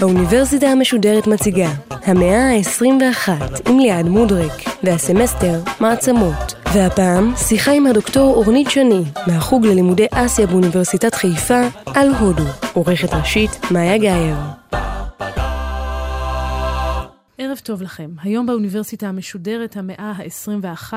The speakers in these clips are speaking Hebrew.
האוניברסיטה המשודרת מציגה המאה ה-21 עם ליעד מודריק והסמסטר מעצמות והפעם שיחה עם הדוקטור אורנית שני מהחוג ללימודי אסיה באוניברסיטת חיפה על הודו עורכת ראשית מאיה גאייר ערב טוב לכם. היום באוניברסיטה המשודרת המאה ה-21,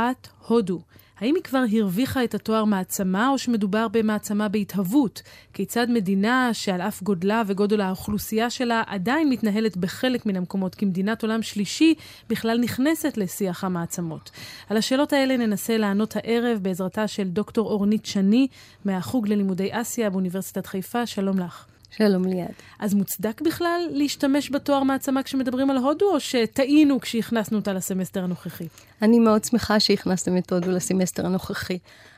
הודו. האם היא כבר הרוויחה את התואר מעצמה, או שמדובר במעצמה בהתהוות? כיצד מדינה שעל אף גודלה וגודל האוכלוסייה שלה עדיין מתנהלת בחלק מן המקומות כמדינת עולם שלישי, בכלל נכנסת לשיח המעצמות? על השאלות האלה ננסה לענות הערב בעזרתה של דוקטור אורנית שני, מהחוג ללימודי אסיה באוניברסיטת חיפה. שלום לך. שלום ליעד. אז מוצדק בכלל להשתמש בתואר מעצמה כשמדברים על הודו, או שטעינו כשהכנסנו אותה לסמסטר הנוכחי? אני מאוד שמחה שהכנסתם את הודו לסמסטר הנוכחי.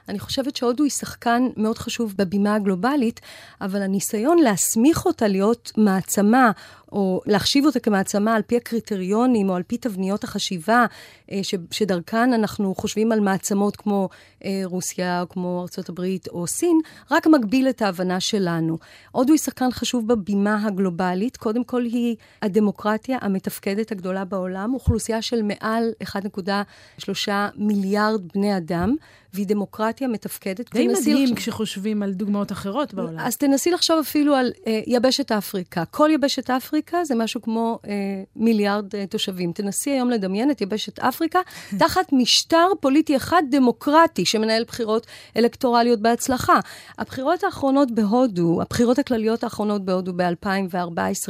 אני חושבת שהודו היא שחקן מאוד חשוב בבימה הגלובלית, אבל הניסיון להסמיך אותה להיות מעצמה, או להחשיב אותה כמעצמה על פי הקריטריונים או על פי תבניות החשיבה, אה, ש, שדרכן אנחנו חושבים על מעצמות כמו אה, רוסיה, או כמו ארה"ב או סין, רק מגביל את ההבנה שלנו. הודו היא שחקן חשוב בבימה הגלובלית. קודם כל היא הדמוקרטיה המתפקדת הגדולה בעולם, אוכלוסייה של מעל 1.3 מיליארד בני אדם. והיא דמוקרטיה מתפקדת. די מדהים לחשוב... כשחושבים על דוגמאות אחרות בעולם. אז תנסי לחשוב אפילו על אה, יבשת אפריקה. כל יבשת אפריקה זה משהו כמו אה, מיליארד אה, תושבים. תנסי היום לדמיין את יבשת אפריקה תחת משטר פוליטי אחד דמוקרטי שמנהל בחירות אלקטורליות בהצלחה. הבחירות האחרונות בהודו, הבחירות הכלליות האחרונות בהודו ב-2014,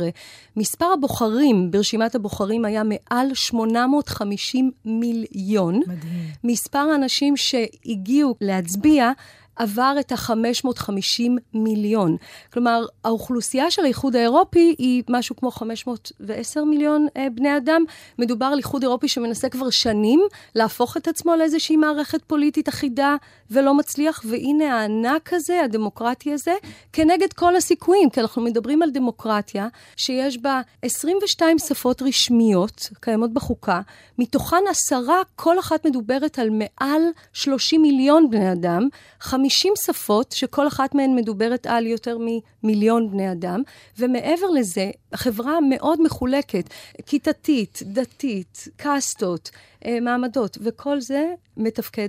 מספר הבוחרים ברשימת הבוחרים היה מעל 850 מיליון. מדהים. מספר האנשים ש... הגיעו להצביע עבר את ה-550 מיליון. כלומר, האוכלוסייה של האיחוד האירופי היא משהו כמו 510 מיליון אה, בני אדם. מדובר על איחוד אירופי שמנסה כבר שנים להפוך את עצמו לאיזושהי מערכת פוליטית אחידה ולא מצליח, והנה הענק הזה, הדמוקרטי הזה, כנגד כל הסיכויים, כי אנחנו מדברים על דמוקרטיה שיש בה 22 שפות רשמיות קיימות בחוקה, מתוכן עשרה, כל אחת מדוברת על מעל 30 מיליון בני אדם, 50 שפות, שכל אחת מהן מדוברת על יותר ממיליון בני אדם, ומעבר לזה, החברה מאוד מחולקת, כיתתית, דתית, קאסטות, אה, מעמדות, וכל זה מתפקד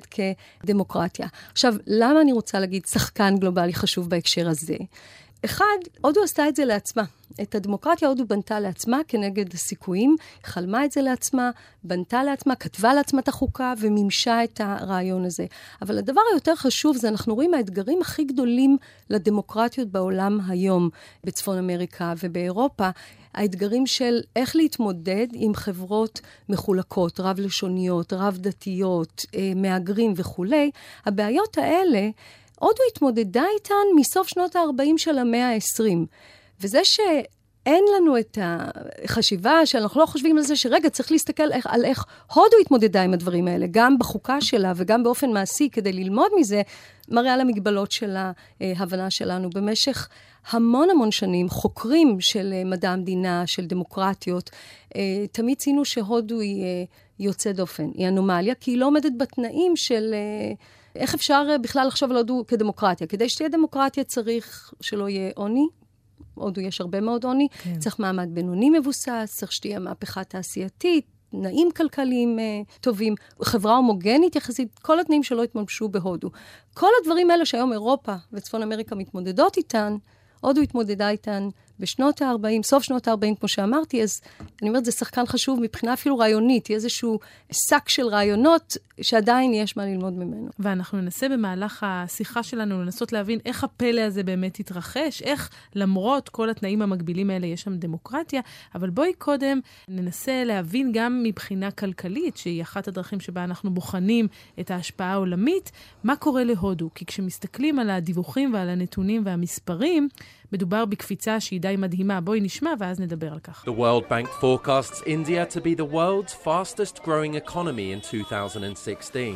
כדמוקרטיה. עכשיו, למה אני רוצה להגיד שחקן גלובלי חשוב בהקשר הזה? אחד, הודו עשתה את זה לעצמה. את הדמוקרטיה הודו בנתה לעצמה כנגד הסיכויים, חלמה את זה לעצמה, בנתה לעצמה, כתבה לעצמה את החוקה ומימשה את הרעיון הזה. אבל הדבר היותר חשוב זה אנחנו רואים האתגרים הכי גדולים לדמוקרטיות בעולם היום, בצפון אמריקה ובאירופה, האתגרים של איך להתמודד עם חברות מחולקות, רב-לשוניות, רב-דתיות, אה, מהגרים וכולי. הבעיות האלה, הודו התמודדה איתן מסוף שנות ה-40 של המאה ה-20. וזה ש... אין לנו את החשיבה שאנחנו לא חושבים על זה שרגע, צריך להסתכל איך, על איך הודו התמודדה עם הדברים האלה, גם בחוקה שלה וגם באופן מעשי, כדי ללמוד מזה, מראה על המגבלות של ההבנה שלנו. במשך המון המון שנים, חוקרים של מדע המדינה, של דמוקרטיות, אה, תמיד ציינו שהודו היא אה, יוצא דופן, היא אנומליה, כי היא לא עומדת בתנאים של... אה, איך אפשר בכלל לחשוב על הודו כדמוקרטיה? כדי שתהיה דמוקרטיה צריך שלא יהיה עוני, הודו יש הרבה מאוד עוני, כן. צריך מעמד בינוני מבוסס, צריך שתהיה מהפכה תעשייתית, תנאים כלכליים uh, טובים, חברה הומוגנית יחסית, כל התנאים שלא התממשו בהודו. כל הדברים האלה שהיום אירופה וצפון אמריקה מתמודדות איתן, הודו התמודדה איתן בשנות ה-40, סוף שנות ה-40, כמו שאמרתי, אז אני אומרת, זה שחקן חשוב מבחינה אפילו רעיונית, איזשהו שק של רעיונות שעדיין יש מה ללמוד ממנו. ואנחנו ננסה במהלך השיחה שלנו לנסות להבין איך הפלא הזה באמת התרחש, איך למרות כל התנאים המגבילים האלה יש שם דמוקרטיה, אבל בואי קודם ננסה להבין גם מבחינה כלכלית, שהיא אחת הדרכים שבה אנחנו בוחנים את ההשפעה העולמית, מה קורה להודו. כי כשמסתכלים על הדיווחים ועל הנתונים והמספרים, מדובר בקפיצה שהיא די מדהימה. בואי נשמע ואז נדבר על כך. The World Bank forecasts India to be the world's fastest growing economy in 2016.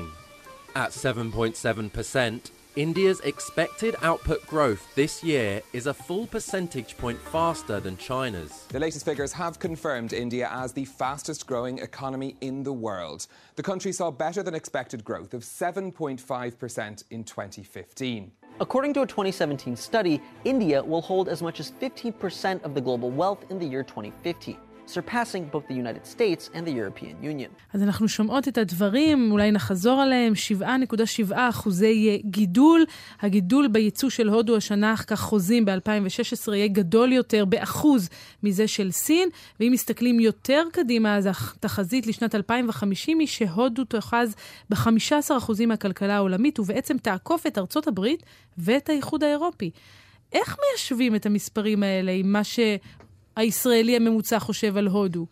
At 7.7%, India's expected output growth this year is a full percentage point faster than China's. The latest figures have confirmed India as the fastest growing economy in the world. The country saw better than expected growth of 7.5% in 2015. According to a 2017 study, India will hold as much as 15% of the global wealth in the year 2050. Surpassing both the United States and the European Union. אז אנחנו שומעות את הדברים, אולי נחזור עליהם, 7.7 אחוזי גידול. הגידול בייצוא של הודו השנה, כך חוזים ב-2016, יהיה גדול יותר באחוז מזה של סין. ואם מסתכלים יותר קדימה, אז התחזית לשנת 2050 היא שהודו תאחז ב-15% מהכלכלה העולמית, ובעצם תעקוף את ארצות הברית ואת האיחוד האירופי. איך מיישבים את המספרים האלה עם מה ש... הישראלי הממוצע חושב על הודו?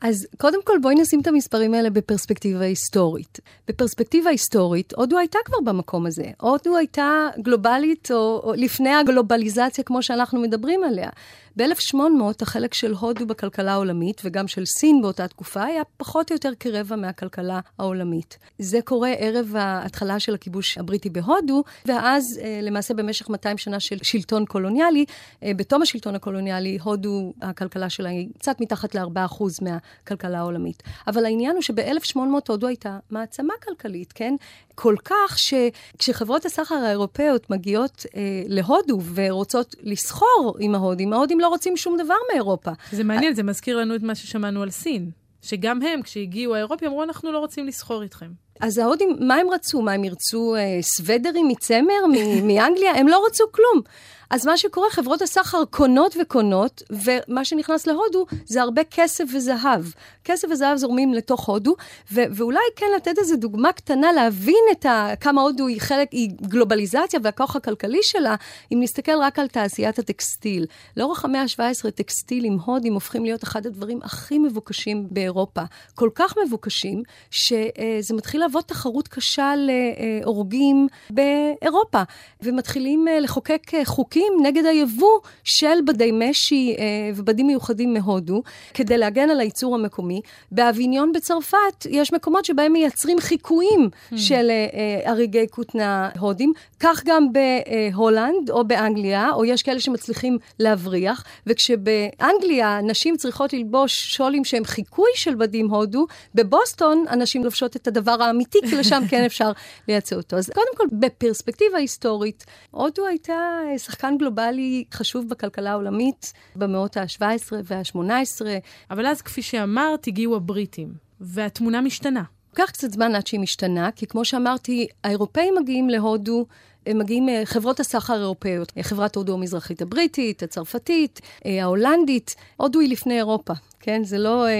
אז קודם כל בואי נשים את המספרים האלה בפרספקטיבה היסטורית. בפרספקטיבה היסטורית, הודו הייתה כבר במקום הזה. הודו הייתה גלובלית, או, או לפני הגלובליזציה כמו שאנחנו מדברים עליה. ב-1800 החלק של הודו בכלכלה העולמית, וגם של סין באותה תקופה, היה פחות או יותר כרבע מהכלכלה העולמית. זה קורה ערב ההתחלה של הכיבוש הבריטי בהודו, ואז אה, למעשה במשך 200 שנה של שלטון קולוניאלי, אה, בתום השלטון הקולוניאלי, הודו, הכלכלה שלה היא קצת מתחת ל-4% מהכלכלה העולמית. אבל העניין הוא שב-1800 הודו הייתה מעצמה כלכלית, כן? כל כך שכשחברות הסחר האירופאיות מגיעות אה, להודו ורוצות לסחור עם ההודים, ההודים לא רוצים שום דבר מאירופה. זה מעניין, זה מזכיר לנו את מה ששמענו על סין. שגם הם, כשהגיעו האירופים, אמרו, אנחנו לא רוצים לסחור איתכם. אז ההודים, מה הם רצו? מה, הם ירצו אה, סוודרים מצמר, מאנגליה? הם לא רצו כלום. אז מה שקורה, חברות הסחר קונות וקונות, ומה שנכנס להודו זה הרבה כסף וזהב. כסף וזהב זורמים לתוך הודו, ו- ואולי כן לתת איזו דוגמה קטנה להבין את ה- כמה הודו היא חלק, היא גלובליזציה והכוח הכלכלי שלה, אם נסתכל רק על תעשיית הטקסטיל. לאורך המאה ה-17 טקסטילים הודים הופכים להיות אחד הדברים הכי מבוקשים באירופה. כל כך מבוקשים, שזה מתחיל להוות תחרות קשה להורגים באירופה, ומתחילים אה, לחוקק אה, חוקים. חוקים נגד היבוא של בדי משי אה, ובדים מיוחדים מהודו, כדי להגן על הייצור המקומי. באביניון בצרפת יש מקומות שבהם מייצרים חיקויים mm. של אה, אה, הריגי כותנה הודים, כך גם בהולנד או באנגליה, או יש כאלה שמצליחים להבריח, וכשבאנגליה נשים צריכות ללבוש שולים שהם חיקוי של בדים הודו, בבוסטון הנשים לובשות את הדבר האמיתי, כי לשם כן אפשר לייצר אותו. אז קודם כל, בפרספקטיבה היסטורית, הודו הייתה שחקן שחקן גלובלי חשוב בכלכלה העולמית במאות ה-17 וה-18. אבל אז, כפי שאמרת, הגיעו הבריטים, והתמונה משתנה. לקח קצת זמן עד שהיא משתנה, כי כמו שאמרתי, האירופאים מגיעים להודו הם מגיעים מחברות הסחר האירופאיות, חברת הודו המזרחית הבריטית, הצרפתית, אה, ההולנדית, הודו היא לפני אירופה. כן? זה לא אה, אה,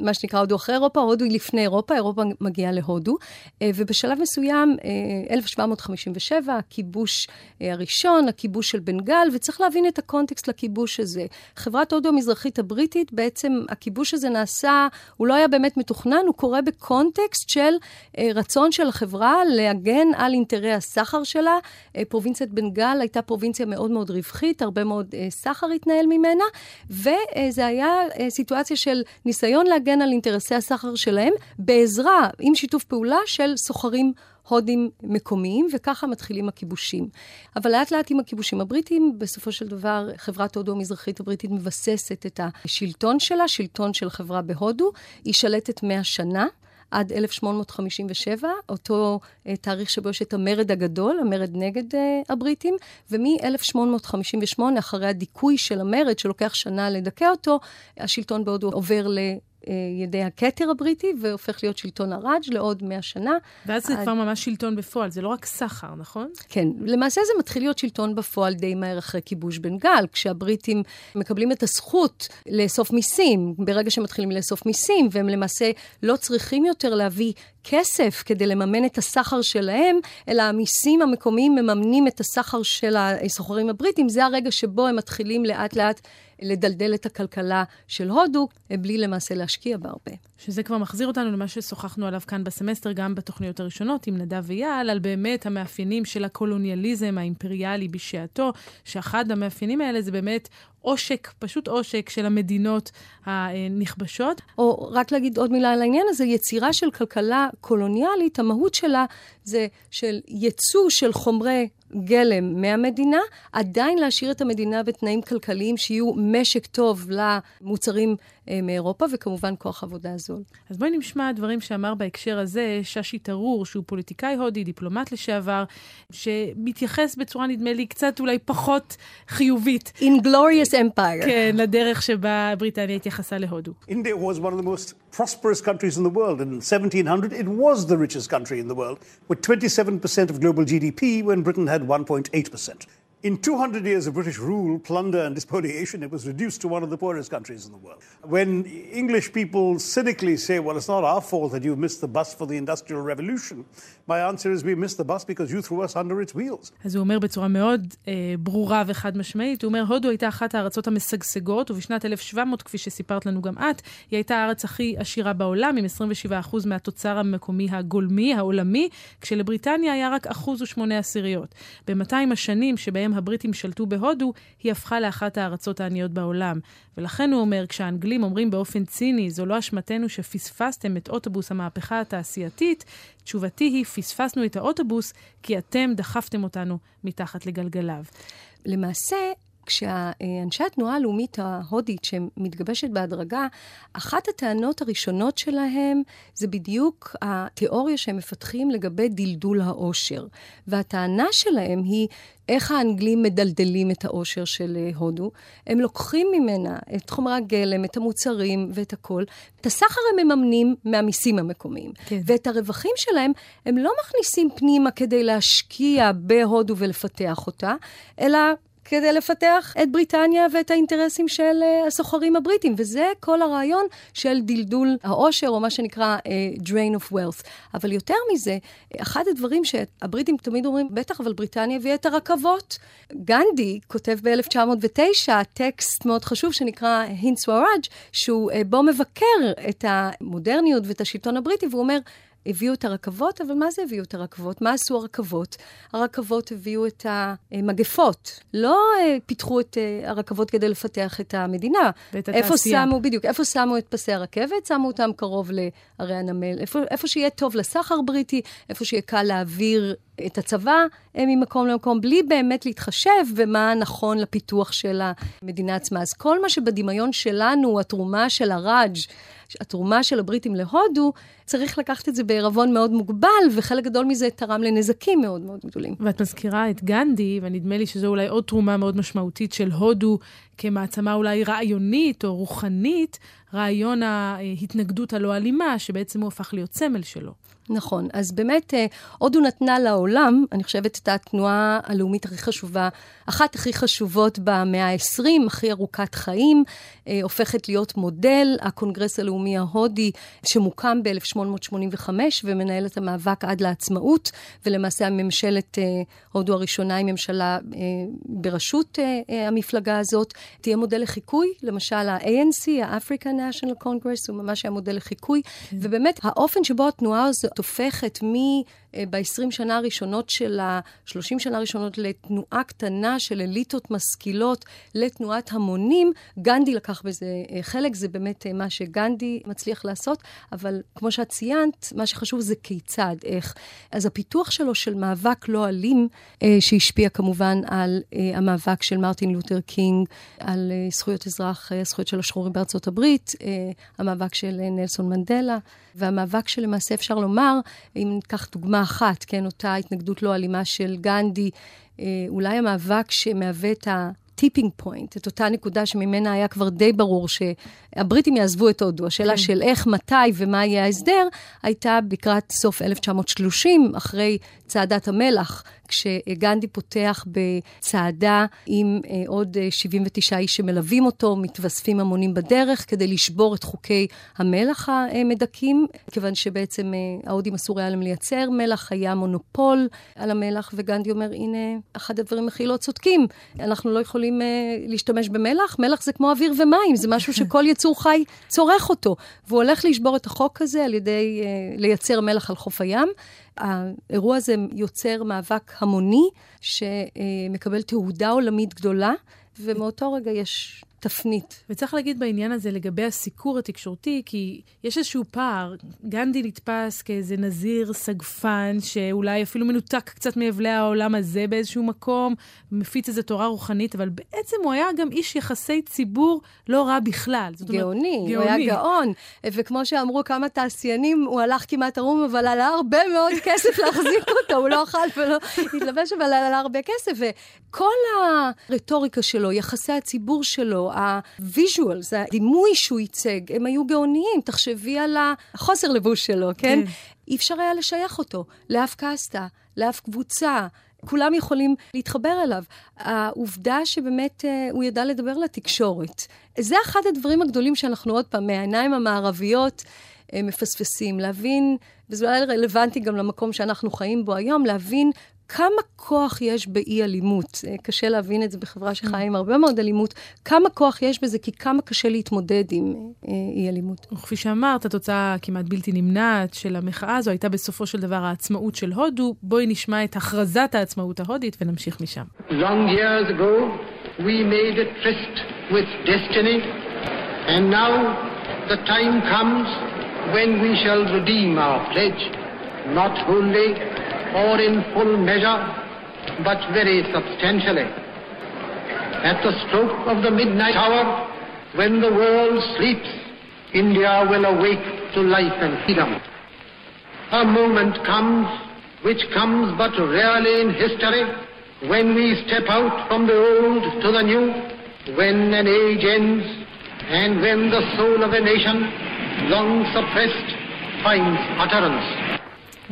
מה שנקרא הודו אחרי אירופה, הודו היא לפני אירופה, אירופה מגיעה להודו. אה, ובשלב מסוים, אה, 1757, הכיבוש אה, הראשון, הכיבוש של בנגל, וצריך להבין את הקונטקסט לכיבוש הזה. חברת הודו המזרחית הבריטית, בעצם הכיבוש הזה נעשה, הוא לא היה באמת מתוכנן, הוא קורה בקונטקסט של אה, רצון של החברה להגן על אינטרסי הסחר שלה. אה, פרובינציית בנגל הייתה פרובינציה מאוד מאוד רווחית, הרבה מאוד אה, סחר התנהל ממנה, וזה היה... אה, סיטואציה של ניסיון להגן על אינטרסי הסחר שלהם, בעזרה, עם שיתוף פעולה של סוחרים הודים מקומיים, וככה מתחילים הכיבושים. אבל לאט לאט עם הכיבושים הבריטים, בסופו של דבר חברת הודו המזרחית הבריטית מבססת את השלטון שלה, שלטון של חברה בהודו, היא שלטת 100 שנה. עד 1857, אותו אה, תאריך שבו יש את המרד הגדול, המרד נגד אה, הבריטים, ומ-1858, אחרי הדיכוי של המרד, שלוקח שנה לדכא אותו, השלטון בהודו עובר ל... אה, ידי הכתר הבריטי, והופך להיות שלטון הראג' לעוד מאה שנה. ואז זה עד... כבר ממש שלטון בפועל, זה לא רק סחר, נכון? כן, למעשה זה מתחיל להיות שלטון בפועל די מהר אחרי כיבוש בנגל, כשהבריטים מקבלים את הזכות לאסוף מיסים, ברגע שהם מתחילים לאסוף מיסים, והם למעשה לא צריכים יותר להביא כסף כדי לממן את הסחר שלהם, אלא המיסים המקומיים מממנים את הסחר של הסוחרים הבריטים, זה הרגע שבו הם מתחילים לאט לאט לדלדל את הכלכלה של הודו, בלי למעשה להשקיע בה הרבה. שזה כבר מחזיר אותנו למה ששוחחנו עליו כאן בסמסטר, גם בתוכניות הראשונות עם נדב ויעל, על באמת המאפיינים של הקולוניאליזם האימפריאלי בשעתו, שאחד המאפיינים האלה זה באמת עושק, פשוט עושק של המדינות הנכבשות. או רק להגיד עוד מילה על העניין הזה, יצירה של כלכלה קולוניאלית, המהות שלה זה של ייצוא של חומרי גלם מהמדינה, עדיין להשאיר את המדינה בתנאים כלכליים שיהיו משק טוב למוצרים מאירופה, וכמובן כוח עבודה זול. אז בואי נשמע דברים שאמר בהקשר הזה ששי תרור, שהוא פוליטיקאי הודי, דיפלומט לשעבר, שמתייחס בצורה, נדמה לי, קצת אולי פחות חיובית. Inglorious Empire. כן, לדרך שבה בריטניה התייחסה להודו. India was one of the most prosperous countries in the world. In 1700, it was the richest country in the world, with 27% of global GDP when Britain had 1.8%. In 200 years of British rule, plunder, and spoliation, it was reduced to one of the poorest countries in the world. When English people cynically say, well, it's not our fault that you missed the bus for the Industrial Revolution, my answer is we missed the bus because you threw us under its wheels. אז הוא אומר בצורה מאוד אה, ברורה וחד משמעית, הוא אומר, הודו הייתה אחת הארצות המשגשגות, ובשנת 1700, כפי שסיפרת לנו גם את, היא הייתה הארץ הכי עשירה בעולם, עם 27% מהתוצר המקומי הגולמי, העולמי, כשלבריטניה היה רק אחוז ושמונה עשיריות. ב-200 השנים שבהם הבריטים שלטו בהודו, היא הפכה לאחת הארצות העניות בעולם. ולכן הוא אומר, כשהאנגלים אומרים באופן ציני, זו לא אשמתנו שפספסתם את אוטובוס המהפכה התעשייתית, תשובתי היא, פספסנו את האוטובוס כי אתם דחפתם אותנו מתחת לגלגליו. למעשה, כשאנשי התנועה הלאומית ההודית, שמתגבשת בהדרגה, אחת הטענות הראשונות שלהם זה בדיוק התיאוריה שהם מפתחים לגבי דלדול העושר. והטענה שלהם היא איך האנגלים מדלדלים את העושר של הודו. הם לוקחים ממנה את חומרי הגלם, את המוצרים ואת הכול. את הסחר הם מממנים מהמיסים המקומיים. כן. ואת הרווחים שלהם הם לא מכניסים פנימה כדי להשקיע בהודו ולפתח אותה, אלא כדי לפתח את בריטניה ואת האינטרסים של uh, הסוחרים הבריטים, וזה כל הרעיון של דלדול העושר, או מה שנקרא uh, drain of wealth. אבל יותר מזה, אחד הדברים שהבריטים תמיד אומרים, בטח, אבל בריטניה הביאה את הרכבות. גנדי כותב ב-1909 טקסט מאוד חשוב שנקרא הינט סוואראג', שהוא uh, בו מבקר את המודרניות ואת השלטון הבריטי, והוא אומר, הביאו את הרכבות, אבל מה זה הביאו את הרכבות? מה עשו הרכבות? הרכבות הביאו את המגפות. לא אה, פיתחו את אה, הרכבות כדי לפתח את המדינה. ואת התעשייה. איפה שמו, בדיוק, איפה שמו את פסי הרכבת? שמו אותם קרוב לערי הנמל. איפה, איפה שיהיה טוב לסחר בריטי, איפה שיהיה קל להעביר את הצבא ממקום למקום, בלי באמת להתחשב במה נכון לפיתוח של המדינה עצמה. אז כל מה שבדמיון שלנו, התרומה של הראג', התרומה של הבריטים להודו, צריך לקחת את זה בעירבון מאוד מוגבל, וחלק גדול מזה תרם לנזקים מאוד מאוד גדולים. ואת מזכירה את גנדי, ונדמה לי שזו אולי עוד תרומה מאוד משמעותית של הודו כמעצמה אולי רעיונית או רוחנית, רעיון ההתנגדות הלא אלימה, שבעצם הוא הפך להיות סמל שלו. נכון. אז באמת, אה, הודו נתנה לעולם, אני חושבת, את התנועה הלאומית הכי חשובה, אחת הכי חשובות במאה ה-20, הכי ארוכת חיים, אה, הופכת להיות מודל, הקונגרס הלאומי ההודי, שמוקם ב-1885 ומנהל את המאבק עד לעצמאות, ולמעשה הממשלת אה, הודו הראשונה היא ממשלה בראשות המפלגה הזאת, תהיה מודל לחיקוי, למשל ה-ANC, ה-African National Congress, הוא ממש היה מודל לחיקוי, כן. ובאמת, האופן שבו התנועה הזאת הופכת מ... אה, ב-20 שנה הראשונות של ה-30 שנה הראשונות לתנועה קטנה של אליטות משכילות לתנועת המונים. גנדי לקח בזה אה, חלק, זה באמת אה, מה שגנדי מצליח לעשות, אבל כמו שאת ציינת, מה שחשוב זה כיצד, איך. אז הפיתוח שלו של מאבק לא אלים, שהשפיע כמובן על המאבק של מרטין לותר קינג, על זכויות אזרח, הזכויות של השחורים בארצות הברית, המאבק של נלסון מנדלה, והמאבק שלמעשה אפשר לומר, אם ניקח דוגמה אחת, כן, אותה התנגדות לא אלימה של גנדי, אה, אולי המאבק שמהווה את ה... tipping point, את אותה נקודה שממנה היה כבר די ברור שהבריטים יעזבו את הודו. השאלה כן. של איך, מתי ומה יהיה ההסדר, הייתה לקראת סוף 1930, אחרי צעדת המלח, כשגנדי פותח בצעדה עם אה, עוד 79 אה, איש שמלווים אותו, מתווספים המונים בדרך כדי לשבור את חוקי המלח המדכאים, כיוון שבעצם אה, ההודים אסור היה להם לייצר מלח, היה מונופול על המלח, וגנדי אומר, הנה, אחד הדברים הכי לא צודקים, אנחנו לא יכולים להשתמש במלח. מלח זה כמו אוויר ומים, זה משהו שכל יצור חי צורך אותו. והוא הולך לשבור את החוק הזה על ידי לייצר מלח על חוף הים. האירוע הזה יוצר מאבק המוני שמקבל תהודה עולמית גדולה, ומאותו רגע יש תפנית. וצריך להגיד בעניין הזה לגבי הסיקור התקשורתי, כי יש איזשהו פער. גנדי נתפס כאיזה נזיר סגפן, שאולי אפילו מנותק קצת מאבלי העולם הזה באיזשהו מקום, מפיץ איזו תורה רוחנית, אבל בעצם הוא היה גם איש יחסי ציבור לא רע בכלל. גאוני, אומרת, גאוני, הוא היה גאון. וכמו שאמרו כמה תעשיינים, הוא הלך כמעט ערום, אבל עלה הרבה מאוד כסף להחזיק אותו, הוא לא אכל ולא התלבש, אבל עלה הרבה כסף. וכל הרטוריקה שלו, יחסי הציבור שלו, ה visual, זה הדימוי שהוא ייצג, הם היו גאוניים. תחשבי על החוסר לבוש שלו, כן? כן. אי אפשר היה לשייך אותו לאף קאסטה, לאף קבוצה. כולם יכולים להתחבר אליו. העובדה שבאמת אה, הוא ידע לדבר לתקשורת. זה אחד הדברים הגדולים שאנחנו עוד פעם, מהעיניים המערביות, אה, מפספסים. להבין, וזה אולי רלוונטי גם למקום שאנחנו חיים בו היום, להבין כמה כוח יש באי-אלימות. אה, קשה להבין את זה בחברה שחיה עם הרבה מאוד אלימות. כמה כוח יש בזה, כי כמה קשה להתמודד עם אה, אי-אלימות. וכפי שאמרת, התוצאה הכמעט בלתי נמנעת של המחאה הזו הייתה בסופו של דבר העצמאות של הודו. בואי נשמע את הכרזת העצמאות ההודית ונמשיך משם. Long years ago, we made a tryst with destiny, and now the time comes when we shall redeem our pledge, not only or in full measure, but very substantially. At the stroke of the midnight hour, when the world sleeps, India will awake to life and freedom. A moment comes, which comes but rarely in history, when we step out from the old to the new, when an age ends, and when the soul of a nation, long suppressed, finds utterance.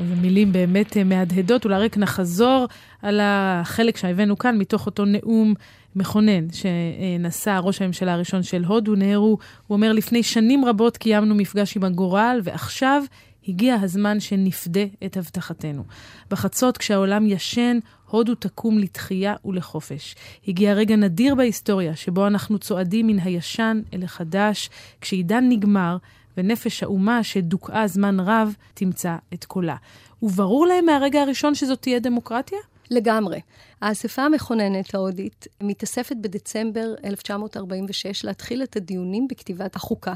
איזה מילים באמת אה, מהדהדות, אולי רק נחזור על החלק שהבאנו כאן מתוך אותו נאום מכונן שנשא ראש הממשלה הראשון של הודו, נהרו. הוא אומר, לפני שנים רבות קיימנו מפגש עם הגורל, ועכשיו הגיע הזמן שנפדה את הבטחתנו. בחצות, כשהעולם ישן, הודו תקום לתחייה ולחופש. הגיע רגע נדיר בהיסטוריה, שבו אנחנו צועדים מן הישן אל החדש. כשעידן נגמר, ונפש האומה שדוכאה זמן רב תמצא את קולה. וברור להם מהרגע הראשון שזאת תהיה דמוקרטיה? לגמרי. האספה המכוננת ההודית מתאספת בדצמבר 1946 להתחיל את הדיונים בכתיבת החוקה.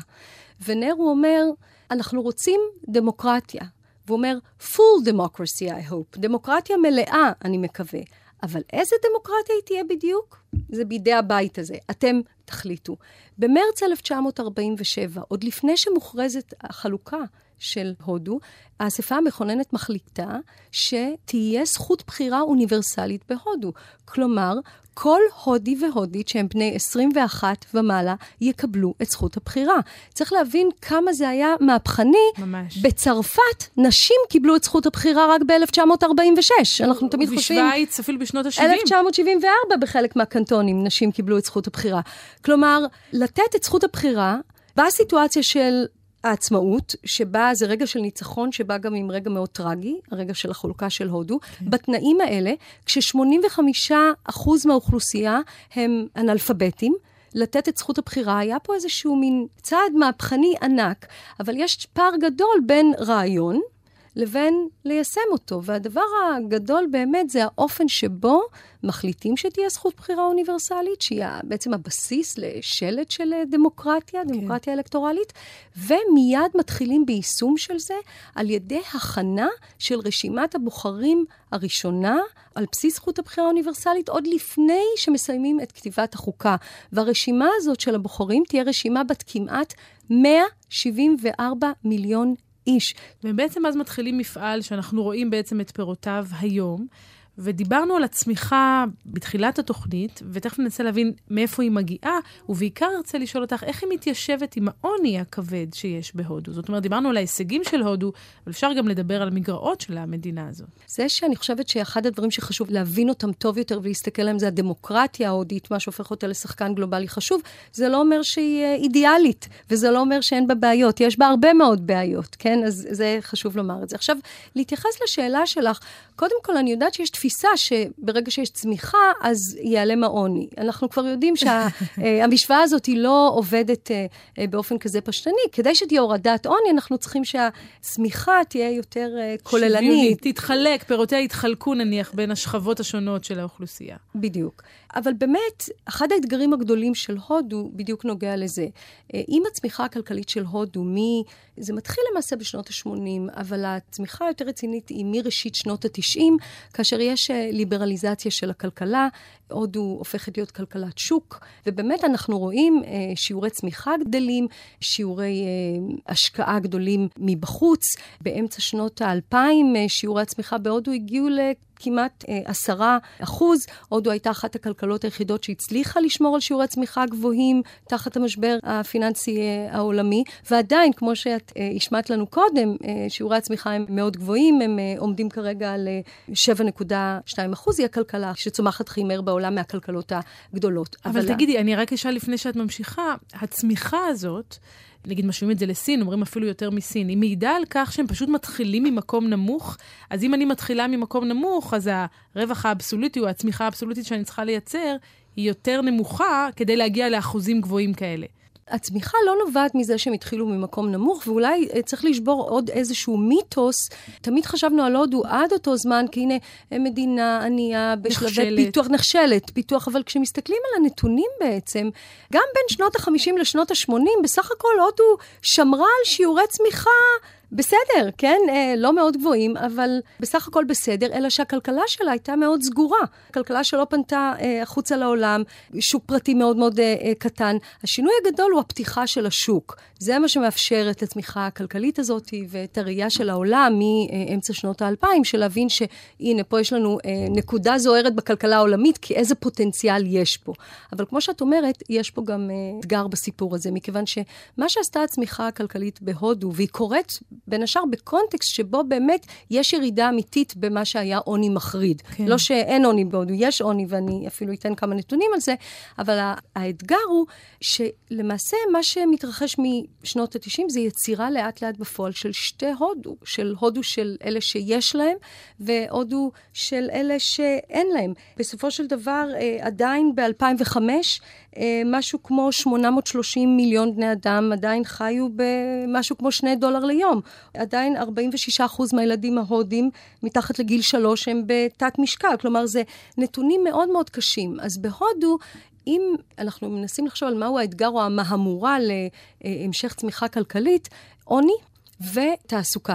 ונרו אומר, אנחנו רוצים דמוקרטיה. והוא אומר, full democracy, I hope. דמוקרטיה מלאה, אני מקווה. אבל איזה דמוקרטיה היא תהיה בדיוק? זה בידי הבית הזה. אתם תחליטו. במרץ 1947, עוד לפני שמוכרזת החלוקה של הודו, האספה המכוננת מחליטה שתהיה זכות בחירה אוניברסלית בהודו. כלומר, כל הודי והודית שהם בני 21 ומעלה יקבלו את זכות הבחירה. צריך להבין כמה זה היה מהפכני. ממש. בצרפת, נשים קיבלו את זכות הבחירה רק ב-1946. אנחנו תמיד חושבים... בשוויץ, אפילו בשנות ה-70. 1974 בחלק מהקנטונים נשים קיבלו את זכות הבחירה. כלומר, לתת את זכות הבחירה בסיטואציה של העצמאות, שבה זה רגע של ניצחון, שבא גם עם רגע מאוד טרגי, הרגע של החלוקה של הודו. כן. בתנאים האלה, כש-85% מהאוכלוסייה הם אנאלפביתים, לתת את זכות הבחירה, היה פה איזשהו מין צעד מהפכני ענק, אבל יש פער גדול בין רעיון, לבין ליישם אותו. והדבר הגדול באמת זה האופן שבו מחליטים שתהיה זכות בחירה אוניברסלית, שהיא בעצם הבסיס לשלט של דמוקרטיה, כן. דמוקרטיה אלקטורלית, ומיד מתחילים ביישום של זה על ידי הכנה של רשימת הבוחרים הראשונה, על בסיס זכות הבחירה האוניברסלית, עוד לפני שמסיימים את כתיבת החוקה. והרשימה הזאת של הבוחרים תהיה רשימה בת כמעט 174 מיליון איש. ובעצם אז מתחילים מפעל שאנחנו רואים בעצם את פירותיו היום. ודיברנו על הצמיחה בתחילת התוכנית, ותכף ננסה להבין מאיפה היא מגיעה, ובעיקר ארצה לשאול אותך איך היא מתיישבת עם העוני הכבד שיש בהודו. זאת אומרת, דיברנו על ההישגים של הודו, אבל אפשר גם לדבר על המגרעות של המדינה הזאת. זה שאני חושבת שאחד הדברים שחשוב להבין אותם טוב יותר ולהסתכל עליהם זה הדמוקרטיה ההודית, מה שהופך אותה לשחקן גלובלי חשוב. זה לא אומר שהיא אה, אידיאלית, וזה לא אומר שאין בה בעיות. יש בה הרבה מאוד בעיות, כן? אז זה חשוב לומר את זה. עכשיו, להתייחס לשאלה שלך, קודם כל, אני יודעת שיש תפיסה שברגע שיש צמיחה, אז ייעלם העוני. אנחנו כבר יודעים שהמשוואה הזאת היא לא עובדת באופן כזה פשטני. כדי שתהיה הורדת עוני, אנחנו צריכים שהצמיחה תהיה יותר כוללנית. שוויונית, תתחלק, פירותיה יתחלקו נניח בין השכבות השונות של האוכלוסייה. בדיוק. אבל באמת, אחד האתגרים הגדולים של הודו בדיוק נוגע לזה. עם הצמיחה הכלכלית של הודו, מי... זה מתחיל למעשה בשנות ה-80, אבל הצמיחה היותר רצינית היא מראשית שנות ה-90, כאשר יש אה, ליברליזציה של הכלכלה, הודו הופכת להיות כלכלת שוק, ובאמת אנחנו רואים אה, שיעורי צמיחה גדלים, שיעורי אה, השקעה גדולים מבחוץ. באמצע שנות האלפיים שיעורי הצמיחה בהודו הגיעו כמעט עשרה אחוז. הודו הייתה אחת הכלכלות היחידות שהצליחה לשמור על שיעורי צמיחה גבוהים תחת המשבר הפיננסי העולמי, ועדיין, כמו שאת השמעת לנו קודם, שיעורי הצמיחה הם מאוד גבוהים, הם עומדים כרגע על 7.2 אחוז, היא הכלכלה שצומחת הכי מהר בעולם מהכלכלות הגדולות. אבל, אבל תגידי, אני רק אשאל לפני שאת ממשיכה, הצמיחה הזאת, נגיד משווים את זה לסין, אומרים אפילו יותר מסין, היא מעידה על כך שהם פשוט מתחילים ממקום נמוך, אז אם אני מתחילה ממקום נמוך, אז הרווח האבסולוטי או הצמיחה האבסולוטית שאני צריכה לייצר, היא יותר נמוכה כדי להגיע לאחוזים גבוהים כאלה. הצמיחה לא נובעת מזה שהם התחילו ממקום נמוך, ואולי אה, צריך לשבור עוד איזשהו מיתוס. תמיד חשבנו על הודו עד אותו זמן, כי הנה, מדינה ענייה בשלבי נחשלת. פיתוח, נחשלת, פיתוח, אבל כשמסתכלים על הנתונים בעצם, גם בין שנות ה-50 לשנות ה-80, בסך הכל הודו שמרה על שיעורי צמיחה בסדר, כן? אה, לא מאוד גבוהים, אבל בסך הכל בסדר, אלא שהכלכלה שלה הייתה מאוד סגורה. כלכלה שלא פנתה אה, החוצה לעולם, שוק פרטי מאוד מאוד אה, קטן. השינוי הגדול הוא הפתיחה של השוק. זה מה שמאפשר את הצמיחה הכלכלית הזאת ואת הראייה של העולם מאמצע שנות האלפיים, של להבין שהנה, פה יש לנו נקודה זוהרת בכלכלה העולמית, כי איזה פוטנציאל יש פה. אבל כמו שאת אומרת, יש פה גם אתגר בסיפור הזה, מכיוון שמה שעשתה הצמיחה הכלכלית בהודו, והיא קורית בין השאר בקונטקסט שבו באמת יש ירידה אמיתית במה שהיה עוני מחריד. כן. לא שאין עוני בהודו, יש עוני, ואני אפילו אתן כמה נתונים על זה, אבל האתגר הוא שלמעשה מה שמתרחש משנות ה-90 זה יצירה לאט לאט בפועל של שתי הודו, של הודו של אלה שיש להם, והודו של אלה שאין להם. בסופו של דבר, אה, עדיין ב-2005, אה, משהו כמו 830 מיליון בני אדם עדיין חיו במשהו כמו 2 דולר ליום. עדיין 46% מהילדים ההודים מתחת לגיל 3 הם בתת משקל. כלומר, זה נתונים מאוד מאוד קשים. אז בהודו, אם אנחנו מנסים לחשוב על מהו האתגר או המהמורה להמשך צמיחה כלכלית, עוני ותעסוקה.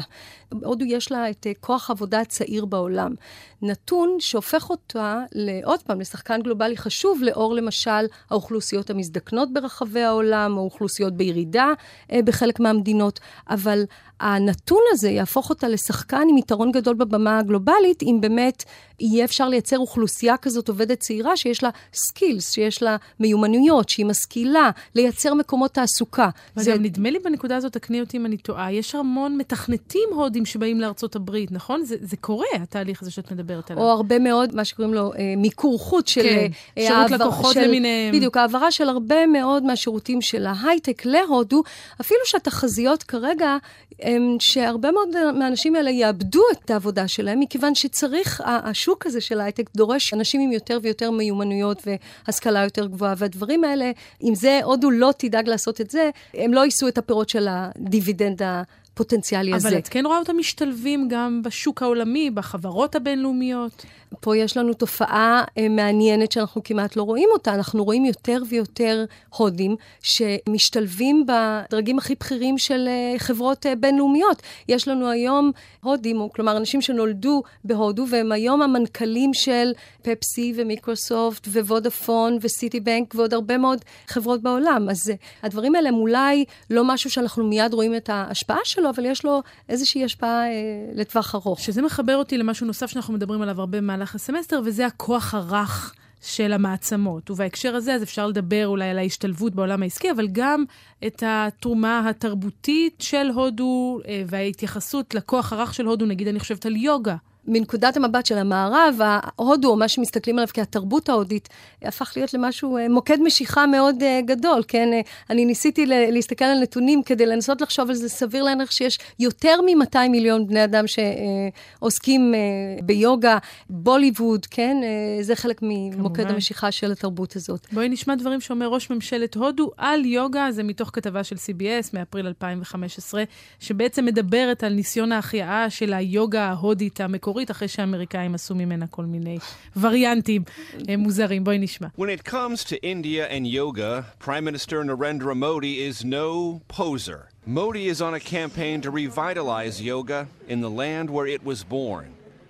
הודו יש לה את כוח העבודה הצעיר בעולם. נתון שהופך אותה, עוד פעם, לשחקן גלובלי חשוב, לאור למשל האוכלוסיות המזדקנות ברחבי העולם, או אוכלוסיות בירידה אה, בחלק מהמדינות, אבל הנתון הזה יהפוך אותה לשחקן עם יתרון גדול בבמה הגלובלית, אם באמת יהיה אפשר לייצר אוכלוסייה כזאת עובדת צעירה שיש לה skills, שיש לה מיומנויות, שהיא משכילה, לייצר מקומות תעסוקה. וגם זה... נדמה לי בנקודה הזאת, תקני אותי אם אני טועה, יש המון מתכנתים הודים שבאים לארצות הברית, נכון? זה, זה קורה, התהליך הזה שאת מדברת עליו. או הרבה מאוד, מה שקוראים לו, אה, מיקור חוץ של... כן, אה, שירות לקוחות של, למיניהם. בדיוק, העברה של הרבה מאוד מהשירותים של ההייטק להודו, אפילו שהתחזיות כרגע הם שהרבה מאוד מהאנשים האלה יאבדו את העבודה שלהם, מכיוון שצריך, השוק הזה של ההייטק דורש אנשים עם יותר ויותר מיומנויות והשכלה יותר גבוהה, והדברים האלה, אם זה הודו לא תדאג לעשות את זה, הם לא יישאו את הפירות של הדיבידנד הפוטנציאלי הזה. אבל את כן רואה אותם משתלבים גם בשוק העולמי, בחברות הבינלאומיות? פה יש לנו תופעה אה, מעניינת שאנחנו כמעט לא רואים אותה. אנחנו רואים יותר ויותר הודים שמשתלבים בדרגים הכי בכירים של אה, חברות אה, בינלאומיות. יש לנו היום הודים, כלומר אנשים שנולדו בהודו, והם היום המנכ"לים של פפסי ומיקרוסופט ווודאפון וסיטי בנק ועוד הרבה מאוד חברות בעולם. אז הדברים האלה הם אולי לא משהו שאנחנו מיד רואים את ההשפעה שלו, אבל יש לו איזושהי השפעה אה, לטווח ארוך. שזה מחבר אותי למשהו נוסף שאנחנו מדברים עליו הרבה במהלך הסמסטר, וזה הכוח הרך. של המעצמות. ובהקשר הזה, אז אפשר לדבר אולי על ההשתלבות בעולם העסקי, אבל גם את התרומה התרבותית של הודו אה, וההתייחסות לכוח הרך של הודו, נגיד אני חושבת על יוגה. מנקודת המבט של המערב, ההודו, או מה שמסתכלים עליו כהתרבות ההודית, הפך להיות למשהו, אה, מוקד משיכה מאוד uh, גדול, כן? Uh, אני ניסיתי להסתכל על נתונים כדי לנסות לחשוב על זה, סביר להניח שיש יותר מ-200 מיליון בני אדם שעוסקים ביוגה, בוליווד, כן? זה חלק ממוקד כמובן. המשיכה של התרבות הזאת. בואי נשמע דברים שאומר ראש ממשלת הודו על יוגה, זה מתוך כתבה של CBS מאפריל 2015, שבעצם מדברת על ניסיון ההחייאה של היוגה ההודית המקורית, אחרי שהאמריקאים עשו ממנה כל מיני וריאנטים מוזרים. בואי נשמע. When it comes to India and yoga, Prime Minister Narendra Modi is no poser. Modi is on a campaign to revitalize yoga in the land where it was born.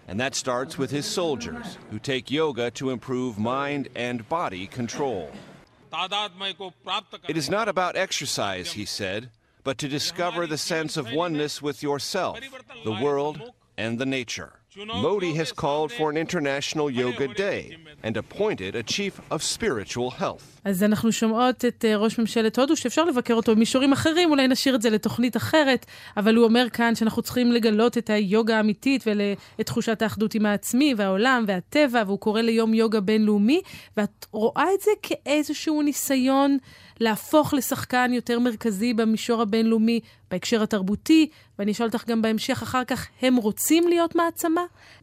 And that starts with his soldiers, who take yoga to improve mind and body control. It is not about exercise, he said, but to discover the sense of oneness with yourself, the world, and the nature. Modi has called for an International Yoga Day and appointed a chief of spiritual health. אז אנחנו שומעות את uh, ראש ממשלת הודו, שאפשר לבקר אותו במישורים אחרים, אולי נשאיר את זה לתוכנית אחרת, אבל הוא אומר כאן שאנחנו צריכים לגלות את היוגה האמיתית ואת תחושת האחדות עם העצמי והעולם והטבע, והוא קורא ליום יוגה בינלאומי, ואת רואה את זה כאיזשהו ניסיון להפוך לשחקן יותר מרכזי במישור הבינלאומי, בהקשר התרבותי, ואני אשאל אותך גם בהמשך אחר כך, הם רוצים להיות מעצמה?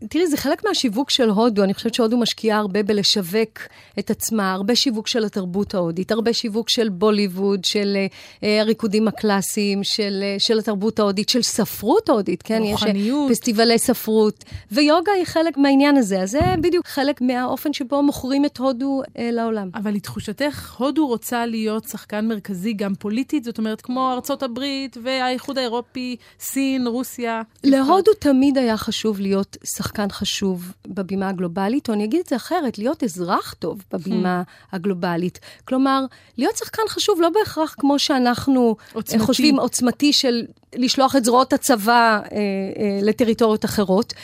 תראי, זה חלק מהשיווק של הודו. אני חושבת שהודו משקיעה הרבה בלשווק את עצמה, הרבה שיווק של התרבות ההודית, הרבה שיווק של בוליווד, של uh, הריקודים הקלאסיים, של, uh, של התרבות ההודית, של ספרות ההודית, כן? רוחניות. יש פסטיבלי ספרות, ויוגה היא חלק מהעניין הזה. אז זה בדיוק חלק מהאופן שבו מוכרים את הודו uh, לעולם. אבל לתחושתך, הודו רוצה להיות שחקן מרכזי גם פוליטית, זאת אומרת, כמו ארצות הברית והאיחוד האירופי, סין, רוסיה. להודו תמיד היה חשוב להיות שחקן חשוב בבימה הגלובלית, או אני אגיד את זה אחרת, להיות אזרח טוב בבימה hmm. הגלובלית. כלומר, להיות שחקן חשוב לא בהכרח כמו שאנחנו עוצמתי. חושבים, עוצמתי של לשלוח את זרועות הצבא אה, אה, לטריטוריות אחרות,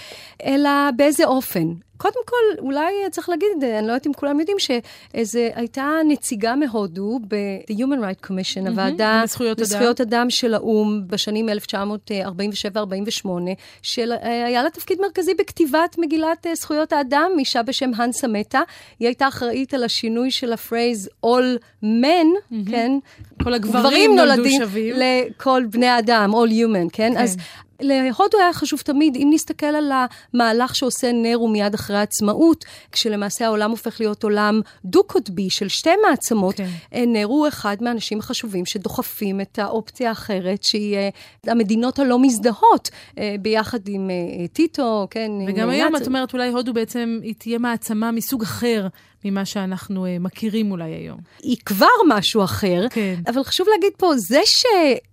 אלא באיזה אופן. קודם כל, אולי צריך להגיד, אני לא יודעת אם כולם יודעים, שאיזו הייתה נציגה מהודו ב-The Human Rights Commission, mm-hmm, הוועדה לזכויות, לזכויות אדם. אדם של האו"ם בשנים 1947-48, שהיה לה תפקיד מרכזי בכתיבת מגילת אה, זכויות האדם, אישה בשם הנסה מהטה. היא הייתה אחראית על השינוי של ה phrase All Men, mm-hmm. כן? כל הגברים נולדו שווים. לכל בני האדם, All Human, כן? כן. אז להודו היה חשוב תמיד, אם נסתכל על המהלך שעושה נרו מיד אחרי העצמאות, כשלמעשה העולם הופך להיות עולם דו-קוטבי של שתי מעצמות, כן. אה, נרו הוא אחד מהאנשים החשובים שדוחפים את האופציה האחרת, שהיא אה, המדינות הלא מזדהות, אה, ביחד עם טיטו, כן? וגם היום את אומרת, אולי הודו בעצם היא תהיה מעצמה מסוג אחר ממה שאנחנו uh, מכירים אולי היום. היא כבר משהו אחר, כן. אבל חשוב להגיד פה, זה ש...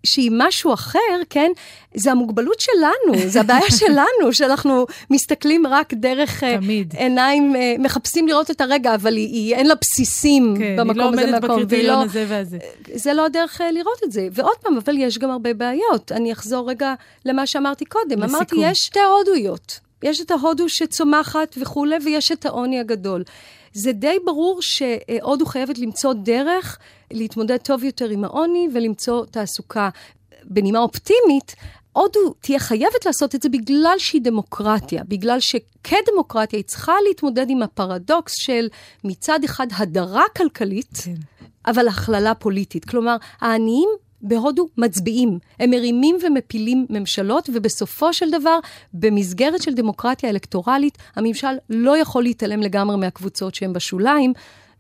שהיא משהו אחר, כן, זה המוגבלות שלנו, זה הבעיה שלנו, שאנחנו מסתכלים רק דרך אה, תמיד. עיניים, uh, מחפשים לראות את הרגע, אבל היא, היא אין לה בסיסים כן, במקום הזה, היא לא עומדת בקריטריון לא, הזה והזה. זה לא הדרך לראות את זה. ועוד פעם, אבל יש גם הרבה בעיות. אני אחזור רגע למה שאמרתי קודם. לסיכום. אמרתי, יש שתי הודויות. יש את ההודו שצומחת וכולי, ויש את העוני הגדול. זה די ברור שהודו חייבת למצוא דרך להתמודד טוב יותר עם העוני ולמצוא תעסוקה. בנימה אופטימית, הודו תהיה חייבת לעשות את זה בגלל שהיא דמוקרטיה, בגלל שכדמוקרטיה היא צריכה להתמודד עם הפרדוקס של מצד אחד הדרה כלכלית, כן. אבל הכללה פוליטית. כלומר, העניים בהודו מצביעים. הם מרימים ומפילים ממשלות, ובסופו של דבר, במסגרת של דמוקרטיה אלקטורלית, הממשל לא יכול להתעלם לגמרי מהקבוצות שהן בשוליים,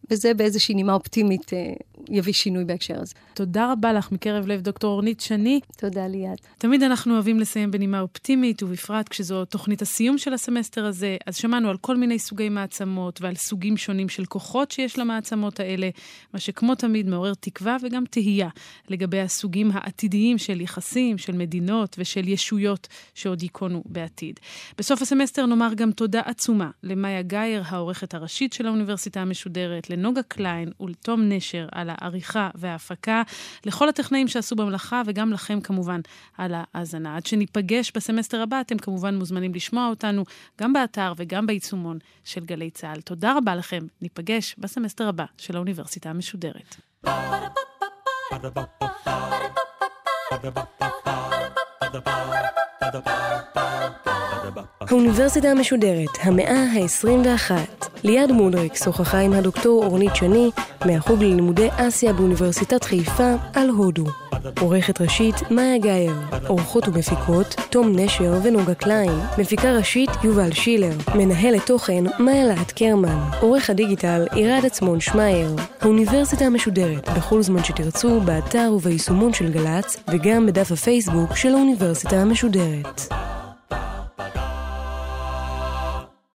וזה באיזושהי נימה אופטימית אה, יביא שינוי בהקשר הזה. תודה רבה לך מקרב לב, דוקטור אורנית שני. תודה ליאת. תמיד אנחנו אוהבים לסיים בנימה אופטימית, ובפרט כשזו תוכנית הסיום של הסמסטר הזה, אז שמענו על כל מיני סוגי מעצמות ועל סוגים שונים של כוחות שיש למעצמות האלה, מה שכמו תמיד מעורר תקווה וגם תהייה לגבי הסוגים העתידיים של יחסים, של מדינות ושל ישויות שעוד ייכונו בעתיד. בסוף הסמסטר נאמר גם תודה עצומה למאיה גאייר, העורכת הראשית של האוניברסיטה המשודרת, לנוגה קליין ולתום נשר על העריכה וההפקה, לכל הטכנאים שעסקו במלאכה וגם לכם כמובן על ההאזנה. עד שניפגש בסמסטר הבא, אתם כמובן מוזמנים לשמוע אותנו גם באתר וגם ביישומון של גלי צה"ל. תודה רבה לכם, ניפגש בסמסטר הבא של האוניברסיטה המשודרת. Ba-da-ba-ba-ba האוניברסיטה המשודרת, המאה ה-21. ליעד מודריק שוחחה עם הדוקטור אורנית שני מהחוג ללימודי אסיה באוניברסיטת חיפה על הודו. עורכת ראשית, מאיה גאייר. עורכות ומפיקות, תום נשר ונוגה קליין. מפיקה ראשית, יובל שילר. מנהלת תוכן, מאיה להט קרמן. עורך הדיגיטל, עירד עצמון שמייר. האוניברסיטה המשודרת, בכל זמן שתרצו, באתר וביישומון של גל"צ, וגם בדף הפייסבוק של האוניברסיטה המשודרת.